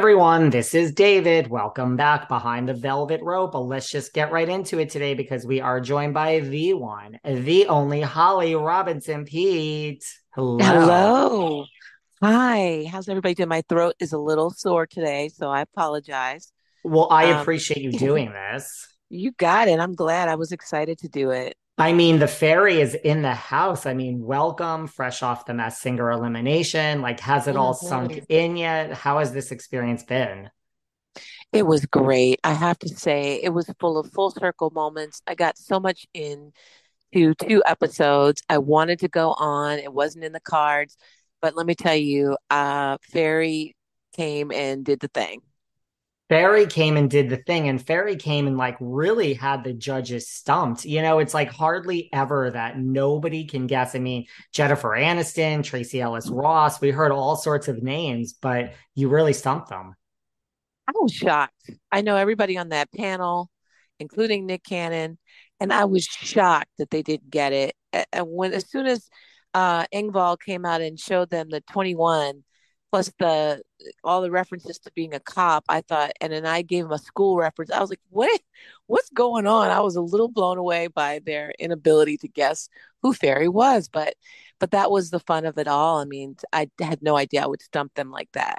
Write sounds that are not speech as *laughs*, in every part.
Everyone, this is David. Welcome back behind the velvet rope. But let's just get right into it today because we are joined by the one, the only Holly Robinson Peete. Hello. Hello. Hi. How's everybody doing? My throat is a little sore today, so I apologize. Well, I um, appreciate you *laughs* doing this. You got it. I'm glad. I was excited to do it. I mean, the fairy is in the house. I mean, welcome, fresh off the Masked Singer elimination. Like, has it all sunk in yet? How has this experience been? It was great. I have to say, it was full of full circle moments. I got so much in to two episodes. I wanted to go on. It wasn't in the cards, but let me tell you, uh, Fairy came and did the thing. Fairy came and did the thing, and Fairy came and like really had the judges stumped. You know, it's like hardly ever that nobody can guess. I mean, Jennifer Aniston, Tracee Ellis Ross, we heard all sorts of names, but you really stumped them. I was shocked. I know everybody on that panel, including Nick Cannon, and I was shocked that they didn't get it. And when as soon as uh Engvall came out and showed them the 21, plus the all the references to being a cop i thought and then i gave him a school reference i was like what what's going on i was a little blown away by their inability to guess who fairy was but but that was the fun of it all i mean i had no idea i would stump them like that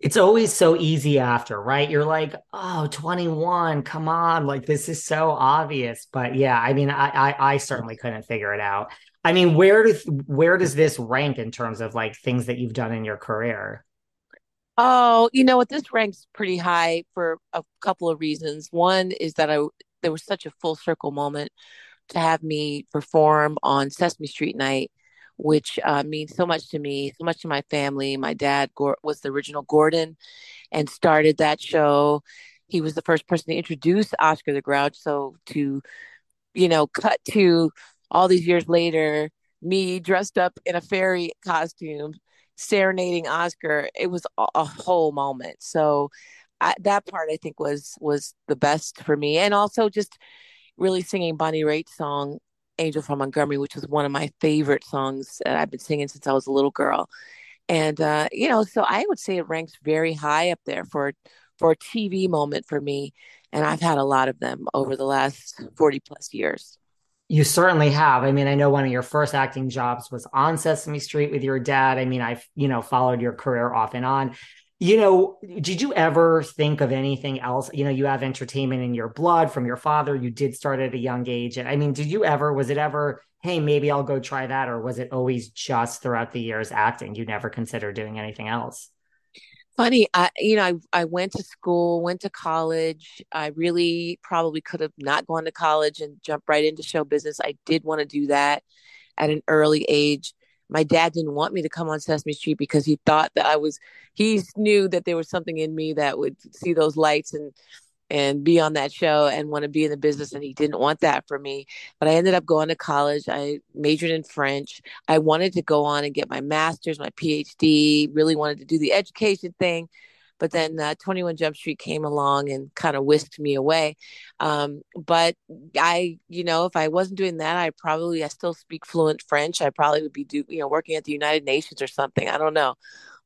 it's always so easy after, right? You're like, oh, 21, come on. Like, this is so obvious. But yeah, I mean, I, I, I certainly couldn't figure it out. I mean, where does where does this rank in terms of like things that you've done in your career? Oh, you know what? This ranks pretty high for a couple of reasons. One is that I there was such a full circle moment to have me perform on Sesame Street night, which uh, means so much to me, so much to my family. My dad was the original Gordon, and started that show. He was the first person to introduce Oscar the Grouch. So to, you know, cut to all these years later, me dressed up in a fairy costume, serenading Oscar, it was a, whole moment. So I, that part I think was was the best for me, and also just really singing Bonnie Raitt's song "Angel from Montgomery," which was one of my favorite songs that I've been singing since I was a little girl. And uh, you know, so I would say it ranks very high up there for for a TV moment for me, and I've had a lot of them over the last forty plus years. You certainly have. I mean, I know one of your first acting jobs was on Sesame Street with your dad. I mean, I've, you know, followed your career off and on. You know, did you ever think of anything else? You know, you have entertainment in your blood from your father. You did start at a young age. And I mean, did you ever, was it ever, hey, maybe I'll go try that? Or was it always just throughout the years acting? You never considered doing anything else? Funny i you know I, I went to school went to college. I really probably could have not gone to college and jumped right into show business. I did want to do that at an early age. My dad didn't want me to come on sesame street because he thought that i was he knew that there was something in me that would see those lights and and be on that show and want to be in the business and he didn't want that for me but i ended up going to college i majored in french i wanted to go on and get my master's my phd really wanted to do the education thing but then uh, 21 Jump Street came along and kind of whisked me away. Um, but I, you know, if I wasn't doing that, I probably I still speak fluent French. I probably would be do you know working at the United Nations or something. I don't know,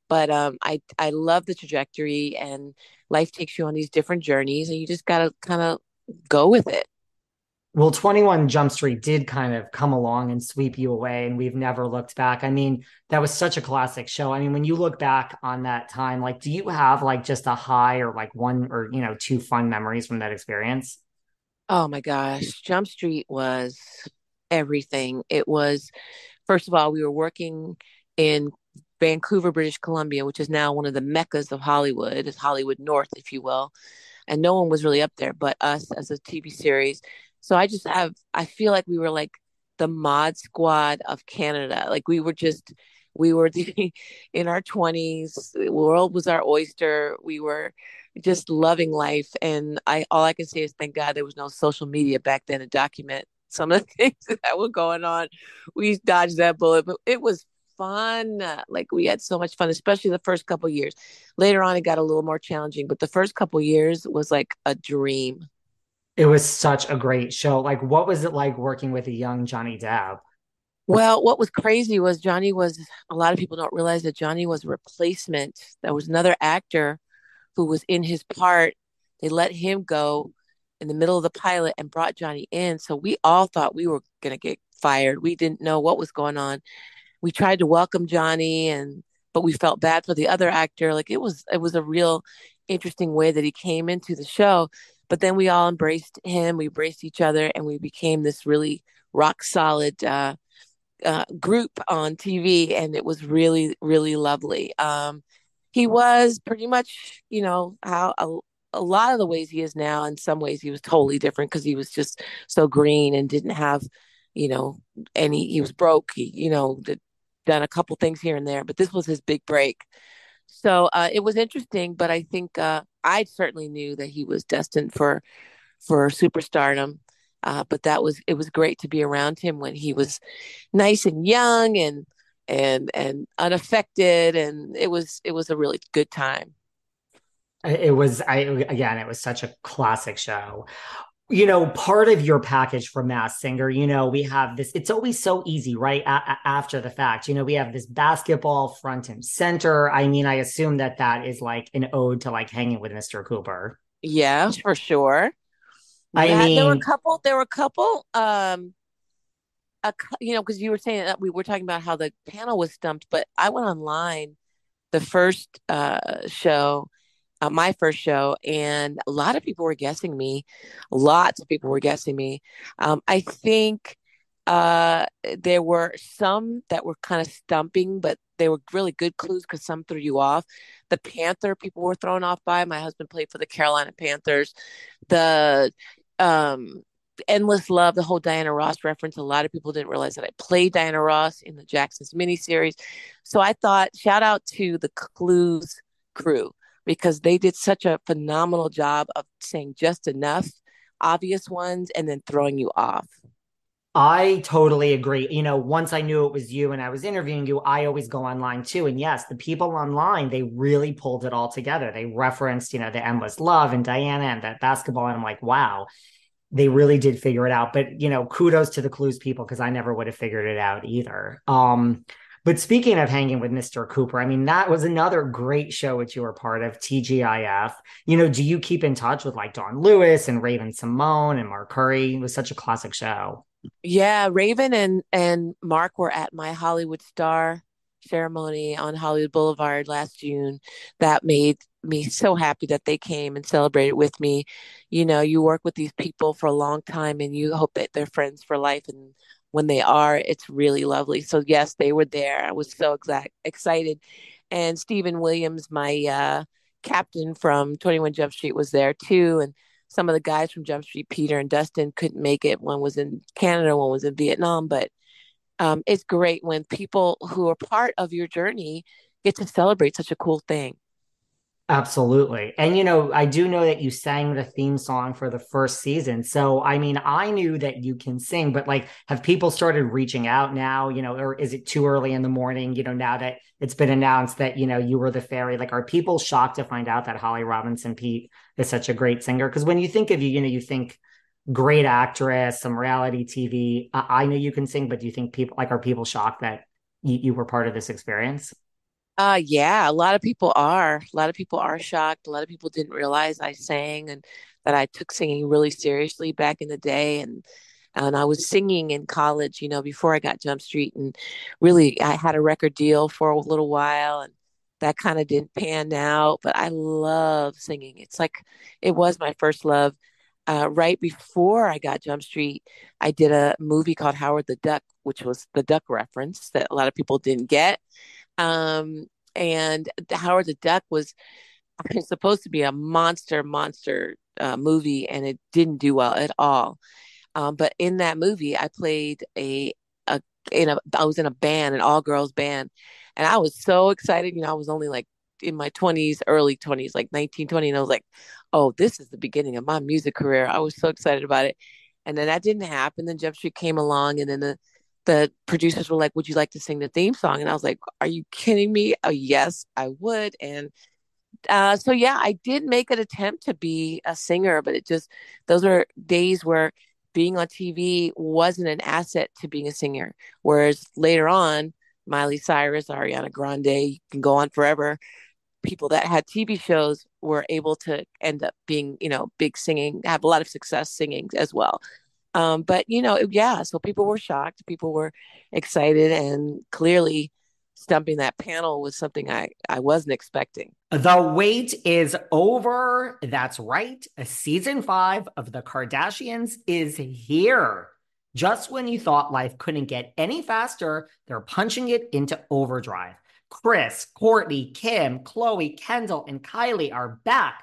but um, I I love the trajectory and life takes you on these different journeys, and you just gotta kind of go with it. Well, 21 Jump Street did kind of come along and sweep you away, and we've never looked back. I mean, that was such a classic show. I mean, when you look back on that time, like, do you have like just a high or like one or, you know, two fun memories from that experience? Oh my gosh. Jump Street was everything. It was, first of all, we were working in Vancouver, British Columbia, which is now one of the meccas of Hollywood, is Hollywood North, if you will. And no one was really up there but us as a TV series so I just have, I feel like we were like the mod squad of Canada. Like we were just, we were the, *laughs* in our 20s, the world was our oyster. We were just loving life. And I, all I can say is thank God there was no social media back then to document some of the *laughs* things that were going on. We dodged that bullet, but it was fun. Like we had so much fun, especially the first couple years. Later on, it got a little more challenging, but the first couple years was like a dream. It was such a great show. Like, what was it like working with a young Johnny Depp? Well, what was crazy was Johnny was a lot of people don't realize that Johnny was a replacement. There was another actor who was in his part. They let him go in the middle of the pilot and brought Johnny in. So we all thought we were going to get fired. We didn't know what was going on. We tried to welcome Johnny and but we felt bad for the other actor. Like it was it was a real interesting way that he came into the show but then we all embraced him, we embraced each other, and we became this really rock solid uh, uh, group on TV, and it was really, really lovely. Um, he was pretty much, you know, how a, a lot of the ways he is now. In some ways, he was totally different because he was just so green and didn't have, you know, any. He was broke. He, you know, done a couple things here and there, but this was his big break. So uh, it was interesting, but I think uh, I certainly knew that he was destined for for superstardom. Uh, but that was it was great to be around him when he was nice and young and and and unaffected, and it was it was a really good time. It was I again, it was such a classic show you know, part of your package for Masked Singer, you know, we have this, it's always so easy, right? A- after the fact, you know, we have this basketball front and center. I mean, I assume that that is like an ode to like hanging with Mr. Cooper. Yeah, for sure. I yeah, mean, there were a couple, there were a couple, um, a, you know, because you were saying that we were talking about how the panel was stumped, but I went online the first uh, show uh, my first show, and a lot of people were guessing me. Lots of people were guessing me. Um, I think uh, there were some that were kind of stumping, but they were really good clues because some threw you off. The Panther people were thrown off by. My husband played for the Carolina Panthers. The um, endless love, the whole Diana Ross reference. A lot of people didn't realize that I played Diana Ross in the Jacksons miniseries. So I thought, shout out to the Clues crew because they did such a phenomenal job of saying just enough obvious ones and then throwing you off. I totally agree. You know, once I knew it was you and I was interviewing you, I always go online too. And yes, the people online, they really pulled it all together. They referenced, you know, the endless love and Diana and that basketball. And I'm like, wow, they really did figure it out. But, you know, kudos to the clues people because I never would have figured it out either. Um, but speaking of hanging with Mr. Cooper, I mean, that was another great show which you were part of, TGIF. You know, do you keep in touch with like Dawnn Lewis and Raven-Symoné and Mark Curry? It was such a classic show. Yeah, Raven and and Mark were at my Hollywood Star ceremony on Hollywood Boulevard last June. That made me so happy that they came and celebrated with me. You know, you work with these people for a long time and you hope that they're friends for life and when they are, it's really lovely. So yes, they were there. I was so exact excited. And Steven Williams, my uh, captain from 21 Jump Street, was there too. And some of the guys from Jump Street, Peter and Dustin, couldn't make it. One was in Canada, one was in Vietnam. But um, it's great when people who are part of your journey get to celebrate such a cool thing. Absolutely. And, you know, I do know that you sang the theme song for the first season. So, I mean, I knew that you can sing, but like, have people started reaching out now, you know, or is it too early in the morning, you know, now that it's been announced that, you know, you were the fairy? Like, are people shocked to find out that Holly Robinson Peete is such a great singer? Because when you think of you, you know, you think great actress, some reality TV. I, I know you can sing, but do you think people, like, are people shocked that you, you were part of this experience? Uh yeah, a lot of people are. A lot of people are shocked. A lot of people didn't realize I sang and that I took singing really seriously back in the day and and I was singing in college, you know, before I got Jump Street and really I had a record deal for a little while and that kind of didn't pan out, but I love singing. It's like it was my first love. Uh, right before I got Jump Street, I did a movie called Howard the Duck, which was the duck reference that a lot of people didn't get um, and Howard the Duck was *laughs* supposed to be a monster, monster uh, movie, and it didn't do well at all. Um, but in that movie, I played a, a in a I was in a band, an all girls band, and I was so excited. You know, I was only like in my 20s, early 20s, like 19, 20, and I was like, oh, this is the beginning of my music career. I was so excited about it. And then that didn't happen. Then Jump Street came along, and then the the producers were like, Would you like to sing the theme song? And I was like, Are you kidding me? Oh, yes, I would. And uh, so, yeah, I did make an attempt to be a singer, but it just, those are days where being on TV wasn't an asset to being a singer. Whereas later on, Miley Cyrus, Ariana Grande, you can go on forever. People that had TV shows were able to end up being, you know, big singing, have a lot of success singing as well. Um, but you know, yeah, so people were shocked, people were excited, and clearly stumping that panel was something I, I wasn't expecting. The wait is over. That's right. Season five of The Kardashians is here. Just when you thought life couldn't get any faster, they're punching it into overdrive. Kris, Courtney, Kim, Khloé, Kendall, and Kylie are back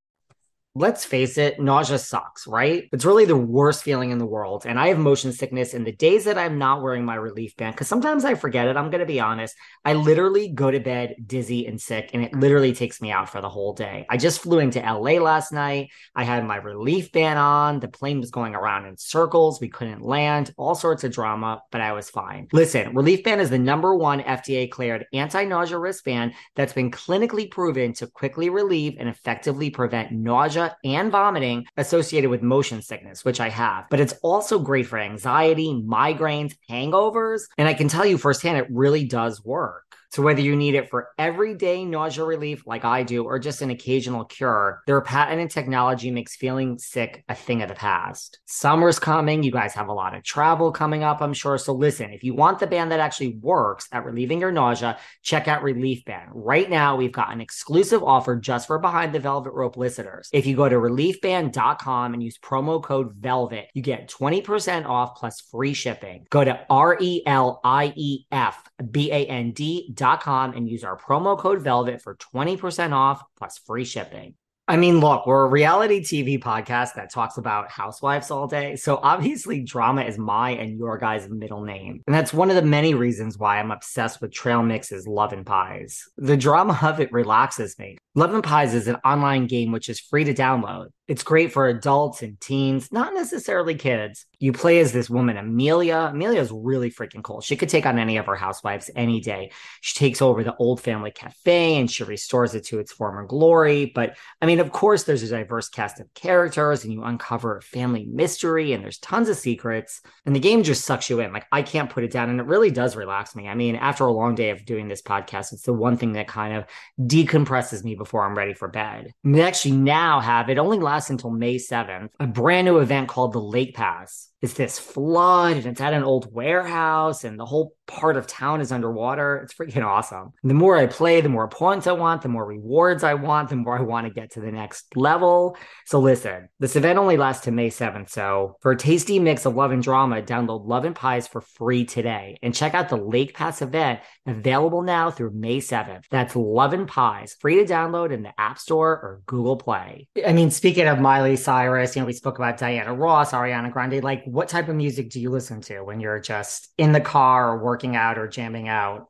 let's face it, nausea sucks, right? It's really the worst feeling in the world. And I have motion sickness in the days that I'm not wearing my relief band, because sometimes I forget it. I'm going to be honest. I literally go to bed dizzy and sick, and it literally takes me out for the whole day. I just flew into LA last night. I had my relief band on. The plane was going around in circles. We couldn't land, all sorts of drama, but I was fine. Listen, relief band is the number one FDA cleared anti nausea wristband that's been clinically proven to quickly relieve and effectively prevent nausea nausea and vomiting associated with motion sickness, which I have. But it's also great for anxiety, migraines, hangovers. And I can tell you firsthand, it really does work. So whether you need it for everyday nausea relief like I do or just an occasional cure, their patented technology makes feeling sick a thing of the past. Summer's coming. You guys have a lot of travel coming up, I'm sure. So listen, if you want the band that actually works at relieving your nausea, check out Relief Band. Right now, we've got an exclusive offer just for Behind the Velvet Rope listeners. If you go to reliefband.com and use promo code VELVET, you get 20% off plus free shipping. Go to R E L I E F B A N D com and use our promo code VELVET for 20% off plus free shipping. I mean, look, we're a reality TV podcast that talks about housewives all day. So obviously, drama is my and your guys' middle name. And that's one of the many reasons why I'm obsessed with Trail Mix's Love and Pies. The drama of it relaxes me. Love and Pies is an online game which is free to download. It's great for adults and teens, not necessarily kids. You play as this woman, Amelia. Amelia is really freaking cool. She could take on any of her housewives any day. She takes over the old family cafe and she restores it to its former glory. But I mean, of course, there's a diverse cast of characters and you uncover a family mystery and there's tons of secrets. And the game just sucks you in. Like, I can't put it down. And it really does relax me. I mean, after a long day of doing this podcast, it's the one thing that kind of decompresses me before I'm ready for bed. We actually now have it only lasts until May 7th, a brand new event called the Lake Pass it's this flood and it's at an old warehouse and the whole part of town is underwater. It's freaking awesome. The more I play, the more points I want, the more rewards I want, the more I want to get to the next level. So listen, this event only lasts to May 7th. So for a tasty mix of love and drama, download Love and Pies for free today and check out the Lake Pass event available now through May 7th. That's Love and Pies, free to download in the App Store or Google Play. I mean, speaking of Miley Cyrus, you know, we spoke about Diana Ross, Ariana Grande, like what type of music do you listen to when you're just in the car or working out or jamming out?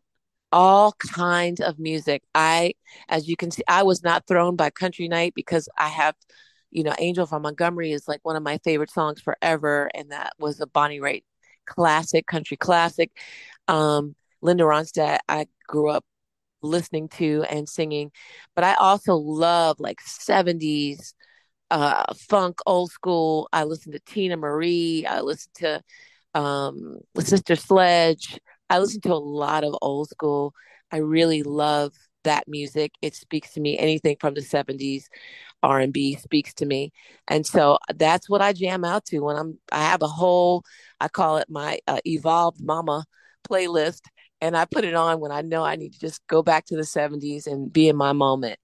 All kinds of music. I, as you can see, I was not thrown by country night because I have, you know, Angel from Montgomery is like one of my favorite songs forever. And that was a Bonnie Raitt classic, country classic. Um, Linda Ronstadt, I grew up listening to and singing, but I also love like 70s uh, funk, old school. I listen to Teena Marie. I listen to um, Sister Sledge. I listen to a lot of old school. I really love that music. It speaks to me. Anything from the 70s, R&B speaks to me. And so that's what I jam out to when I'm I have a whole I call it my uh, evolved mama playlist and I put it on when I know I need to just go back to the 70s and be in my moment.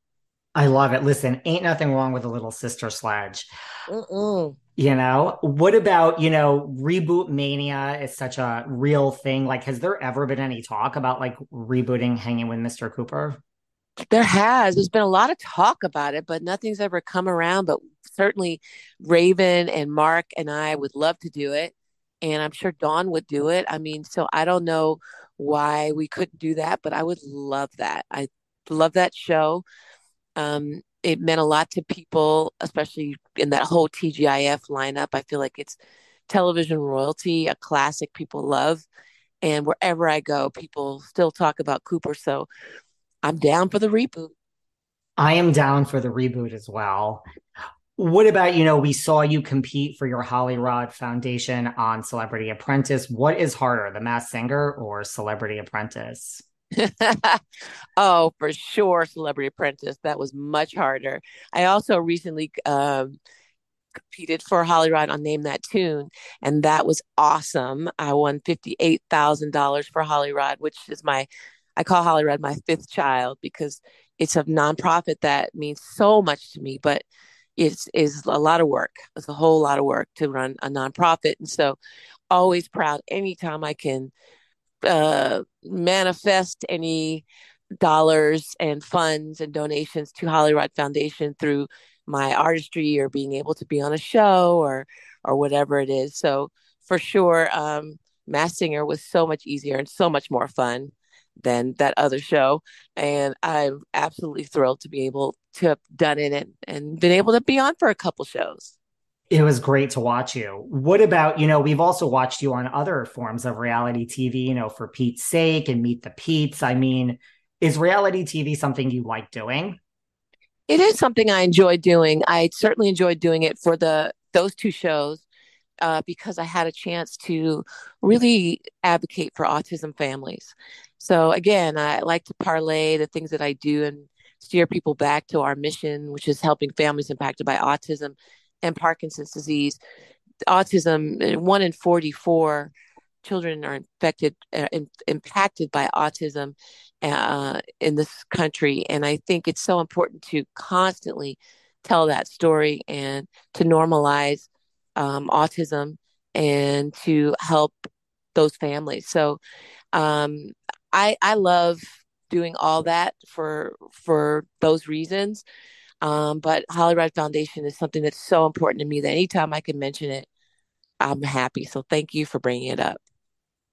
I love it. Listen, ain't nothing wrong with a little sister sledge. Mm-mm. You know, what about, you know, reboot mania is such a real thing. Like, has there ever been any talk about like rebooting Hanging with Mr. Cooper? There has. There's been a lot of talk about it, but nothing's ever come around. But certainly Raven and Mark and I would love to do it. And I'm sure Dawnn would do it. I mean, so I don't know why we couldn't do that, but I would love that. I love that show. Um, it meant a lot to people, especially in that whole TGIF lineup. I feel like it's television royalty, a classic people love. And wherever I go, people still talk about Cooper. So I'm down for the reboot. I am down for the reboot as well. What about, you know, we saw you compete for your Holly Rod Foundation on Celebrity Apprentice. What is harder, The Masked Singer or Celebrity Apprentice? *laughs* oh, for sure, Celebrity Apprentice. That was much harder. I also recently um, competed for Holly Rod on Name That Tune, and that was awesome. I won fifty-eight thousand dollars for Holly Rod, which is my I call Holly Rod my fifth child because it's a nonprofit that means so much to me, but it's is a lot of work. It's a whole lot of work to run a nonprofit, and so always proud anytime I can uh, manifest any dollars and funds and donations to Holly Rod Foundation through my artistry or being able to be on a show or or whatever it is. So for sure, um, Masked Singer was so much easier and so much more fun than that other show. And I'm absolutely thrilled to be able to have done it and, and been able to be on for a couple shows. It was great to watch you. What about, you know, we've also watched you on other forms of reality TV, you know, for Peete's sake and Meet the Peetes. I mean, is reality TV something you like doing? It is something I enjoy doing. I certainly enjoyed doing it for the those two shows uh, because I had a chance to really advocate for autism families. So again, I like to parlay the things that I do and steer people back to our mission, which is helping families impacted by autism and Parkinson's disease. Autism, one in 44 children are infected, uh, in, impacted by autism uh, in this country. And I think it's so important to constantly tell that story and to normalize um, autism and to help those families. So um, I, I love doing all that for for those reasons. Um, but Holly Rod Foundation is something that's so important to me that anytime I can mention it, I'm happy. So thank you for bringing it up.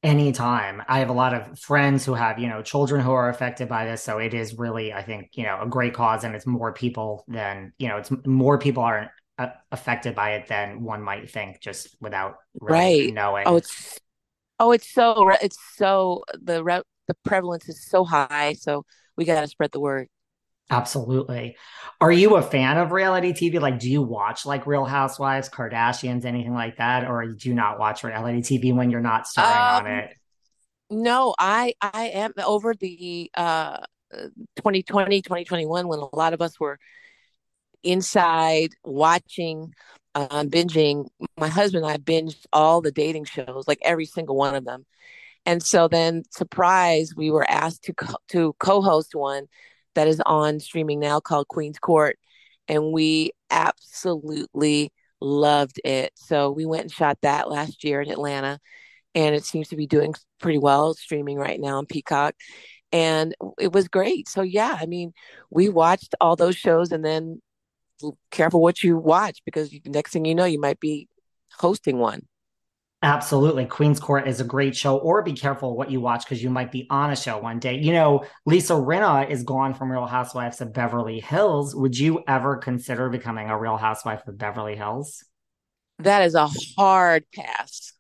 anytime. I have a lot of friends who have, you know, children who are affected by this. So it is really, I think, you know, a great cause and it's more people than, you know, it's more people are uh, affected by it than one might think just without really right. knowing. Oh, it's, oh, it's so, it's so, the, the prevalence is so high. So we got to spread the word. Absolutely. Are you a fan of reality TV? Like, do you watch like Real Housewives, Kardashians, anything like that, or do you not watch reality TV when you're not starring um, on it? No, I I am over the uh 2020, 2021 when a lot of us were inside watching uh, binging. My husband and I binged all the dating shows, like every single one of them. And so then, surprise, we were asked to co- to co-host one that is on streaming now called Queen's Court. And we absolutely loved it. So we went and shot that last year in Atlanta. And it seems to be doing pretty well streaming right now on Peacock. And it was great. So, yeah, I mean, we watched all those shows and then careful what you watch because next thing you know, you might be hosting one. Absolutely. Queen's Court is a great show, or be careful what you watch because you might be on a show one day. You know, Lisa Rinna is gone from Real Housewives of Beverly Hills. Would you ever consider becoming a Real Housewife of Beverly Hills? That is a hard pass.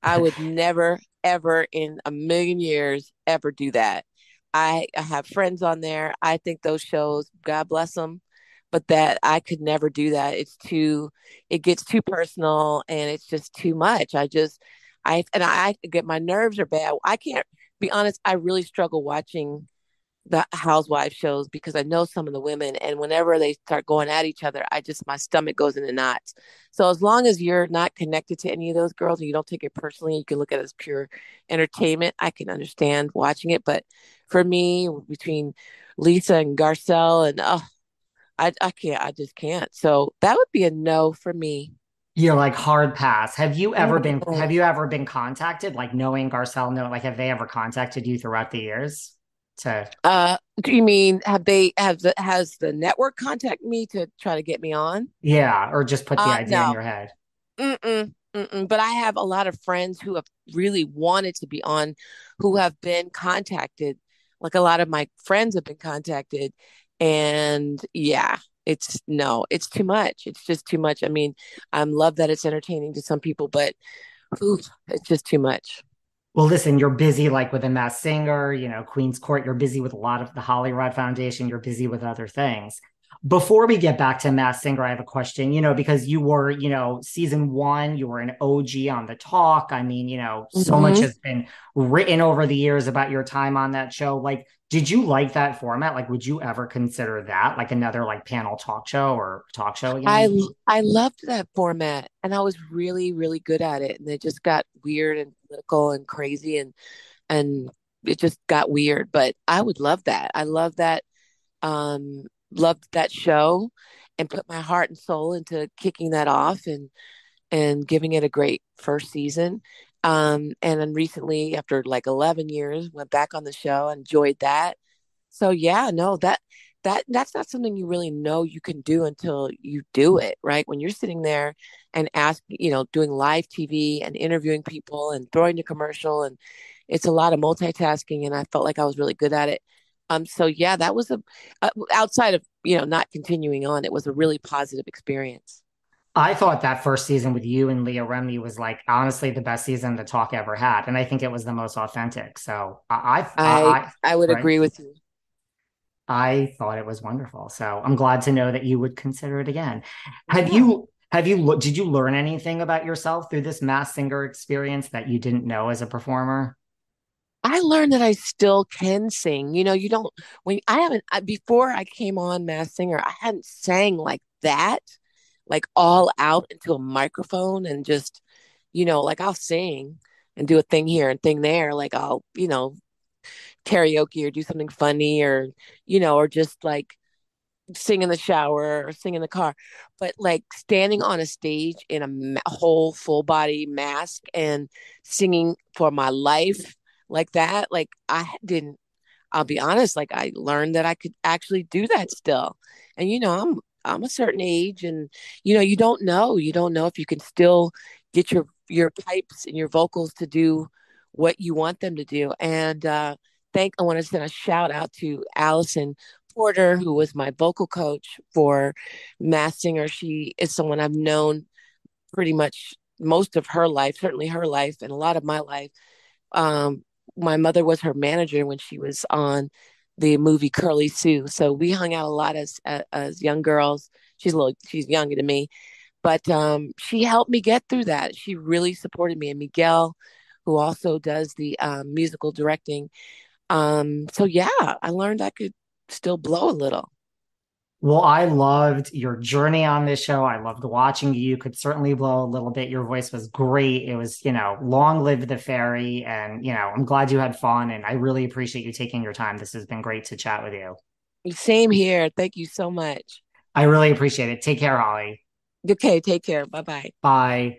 I would *laughs* never, ever in a million years ever do that. I, I have friends on there. I think those shows, God bless them, but that I could never do that. It's too, it gets too personal and it's just too much. I just, I, and I get my nerves are bad. I can't be honest. I really struggle watching the housewife shows because I know some of the women and whenever they start going at each other, I just, my stomach goes into knots. So as long as you're not connected to any of those girls and you don't take it personally, you can look at it as pure entertainment. I can understand watching it. But for me, between Lisa and Garcelle and, oh, I I can't. I just can't. So that would be a no for me. You're like hard pass. Have you ever been? Have you ever been contacted? Like knowing Garcelle, know like have they ever contacted you throughout the years? To uh, do you mean have they have the has the network contact me to try to get me on? Yeah, or just put the uh, idea no. in your head. Mm-mm, mm-mm. But I have a lot of friends who have really wanted to be on, who have been contacted. Like a lot of my friends have been contacted, and yeah it's no it's too much it's just too much i mean i love that it's entertaining to some people but ooh, it's just too much well listen you're busy like with a Masked Singer you know queen's court you're busy with a lot of the holly rod foundation you're busy with other things before we get back to Masked Singer, I have a question, you know, because you were, you know, season one, you were an OG on the talk. I mean, you know, so mm-hmm. much has been written over the years about your time on that show. Like, did you like that format? Like, would you ever consider that like another like panel talk show or talk show again? I I loved that format, and I was really really good at it. And it just got weird and political and crazy, and and it just got weird. But I would love that. I love that. Um, loved that show, and put my heart and soul into kicking that off and and giving it a great first season. Um, and then recently, after like 11 years, went back on the show, enjoyed that. So yeah, no, that that that's not something you really know you can do until you do it, right? When you're sitting there and ask, you know, doing live TV and interviewing people and throwing a commercial, and it's a lot of multitasking, and I felt like I was really good at it. Um, so yeah, that was a uh, outside of you know not continuing on, it was a really positive experience. I thought that first season with you and Leah Remini was like honestly the best season the talk ever had, and I think it was the most authentic. So I I I, I would right? agree with you. I thought it was wonderful. So I'm glad to know that you would consider it again. Have yeah. you have you did you learn anything about yourself through this mass Singer experience that you didn't know as a performer? I learned that I still can sing. You know, you don't when I haven't I, before I came on mass Singer, I hadn't sang like that like all out into a microphone and just, you know, like I'll sing and do a thing here and thing there. Like I'll, you know, karaoke or do something funny or, you know, or just like sing in the shower or sing in the car. But like standing on a stage in a whole full body mask and singing for my life like that, like I didn't I'll be honest, like I learned that I could actually do that still. And you know, I'm I'm a certain age and you know you don't know you don't know if you can still get your your pipes and your vocals to do what you want them to do. And uh, thank I want to send a shout out to Allison Porter, who was my vocal coach for Masked Singer. She is someone I've known pretty much most of her life, certainly her life, and a lot of my life. Um, my mother was her manager when she was on the movie Curly Sue, so we hung out a lot as as young girls. She's a little, she's younger than me, but um, she helped me get through that. She really supported me, and Miguel, who also does the um, musical directing. Um, so yeah, I learned I could still blow a little. Well, I loved your journey on this show. I loved watching you. You could certainly blow a little bit. Your voice was great. It was, you know, long live the fairy. And, you know, I'm glad you had fun. And I really appreciate you taking your time. This has been great to chat with you. Same here. Thank you so much. I really appreciate it. Take care, Holly. Okay. Take care. Bye-bye. Bye.